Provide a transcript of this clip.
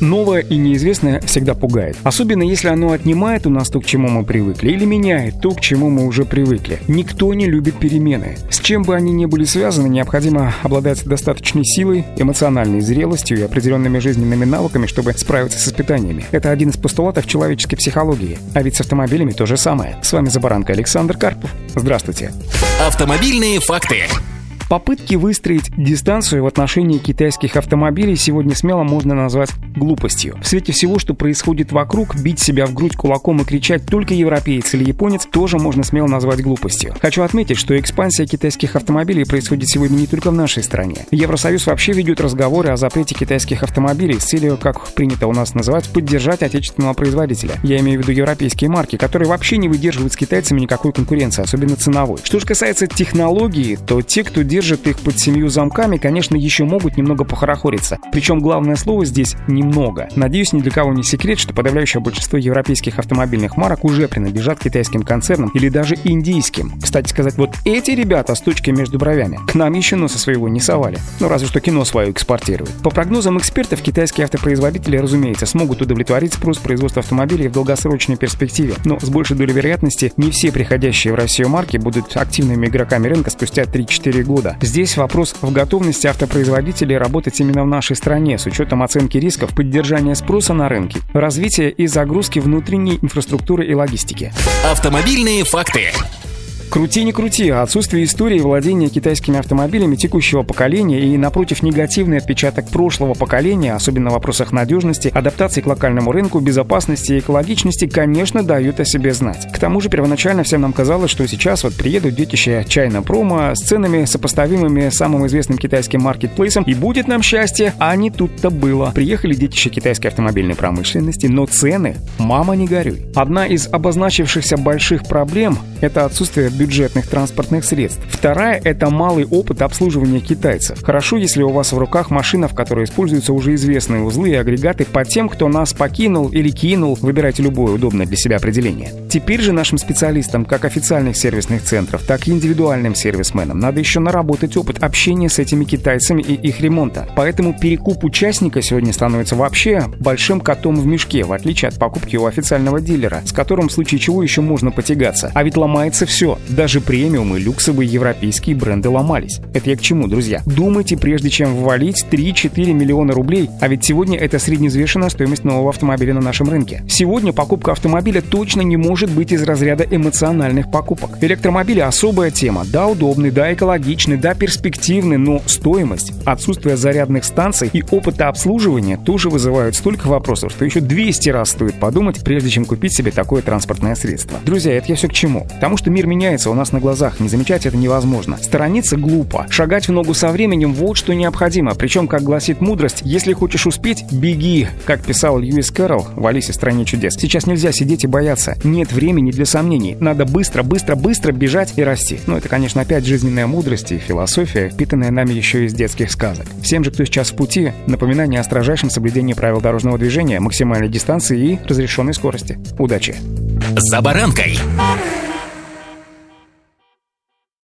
Новое и неизвестное всегда пугает. Особенно если оно отнимает у нас то, к чему мы привыкли, или меняет то, к чему мы уже привыкли. Никто не любит перемены. С чем бы они ни были связаны, необходимо обладать достаточной силой, эмоциональной зрелостью и определенными жизненными навыками, чтобы справиться с испытаниями. Это один из постулатов человеческой психологии. А ведь с автомобилями то же самое. С вами Забаранка Александр Карпов. Здравствуйте. Автомобильные факты. Попытки выстроить дистанцию в отношении китайских автомобилей сегодня смело можно назвать глупостью. В свете всего, что происходит вокруг, бить себя в грудь кулаком и кричать «только европеец или японец» тоже можно смело назвать глупостью. Хочу отметить, что экспансия китайских автомобилей происходит сегодня не только в нашей стране. Евросоюз вообще ведет разговоры о запрете китайских автомобилей с целью, как принято у нас называть, поддержать отечественного производителя. Я имею в виду европейские марки, которые вообще не выдерживают с китайцами никакой конкуренции, особенно ценовой. Что же касается технологии, то те, кто держит держит их под семью замками, конечно, еще могут немного похорохориться. Причем главное слово здесь «немного». Надеюсь, ни для кого не секрет, что подавляющее большинство европейских автомобильных марок уже принадлежат китайским концернам или даже индийским. Кстати сказать, вот эти ребята с точкой между бровями к нам еще носа своего не совали. Ну, разве что кино свое экспортируют. По прогнозам экспертов, китайские автопроизводители, разумеется, смогут удовлетворить спрос производства автомобилей в долгосрочной перспективе. Но с большей долей вероятности не все приходящие в Россию марки будут активными игроками рынка спустя 3-4 года года. Здесь вопрос в готовности автопроизводителей работать именно в нашей стране с учетом оценки рисков, поддержания спроса на рынке, развития и загрузки внутренней инфраструктуры и логистики. Автомобильные факты. Крути не крути, а отсутствие истории владения китайскими автомобилями текущего поколения и, напротив, негативный отпечаток прошлого поколения, особенно в вопросах надежности, адаптации к локальному рынку, безопасности и экологичности, конечно, дают о себе знать. К тому же, первоначально всем нам казалось, что сейчас вот приедут детище Чайна Промо с ценами, сопоставимыми с самым известным китайским маркетплейсом, и будет нам счастье, а не тут-то было. Приехали детище китайской автомобильной промышленности, но цены, мама не горюй. Одна из обозначившихся больших проблем – это отсутствие бюджетных транспортных средств. Вторая – это малый опыт обслуживания китайцев. Хорошо, если у вас в руках машина, в которой используются уже известные узлы и агрегаты по тем, кто нас покинул или кинул, выбирайте любое удобное для себя определение. Теперь же нашим специалистам, как официальных сервисных центров, так и индивидуальным сервисменам, надо еще наработать опыт общения с этими китайцами и их ремонта. Поэтому перекуп участника сегодня становится вообще большим котом в мешке, в отличие от покупки у официального дилера, с которым в случае чего еще можно потягаться. А ведь ломается все. Даже премиумы, люксовые европейские бренды ломались. Это я к чему, друзья? Думайте, прежде чем ввалить 3-4 миллиона рублей, а ведь сегодня это средневзвешенная стоимость нового автомобиля на нашем рынке. Сегодня покупка автомобиля точно не может быть из разряда эмоциональных покупок. Электромобили особая тема. Да, удобный, да, экологичный, да, перспективный, но стоимость, отсутствие зарядных станций и опыта обслуживания тоже вызывают столько вопросов, что еще 200 раз стоит подумать, прежде чем купить себе такое транспортное средство. Друзья, это я все к чему? Потому что мир меняется меняется у нас на глазах, не замечать это невозможно. Сторониться глупо. Шагать в ногу со временем вот что необходимо. Причем, как гласит мудрость, если хочешь успеть, беги. Как писал Льюис Кэрролл в «Алисе в стране чудес». Сейчас нельзя сидеть и бояться. Нет времени для сомнений. Надо быстро, быстро, быстро бежать и расти. Ну, это, конечно, опять жизненная мудрость и философия, впитанная нами еще из детских сказок. Всем же, кто сейчас в пути, напоминание о строжайшем соблюдении правил дорожного движения, максимальной дистанции и разрешенной скорости. Удачи! «За баранкой»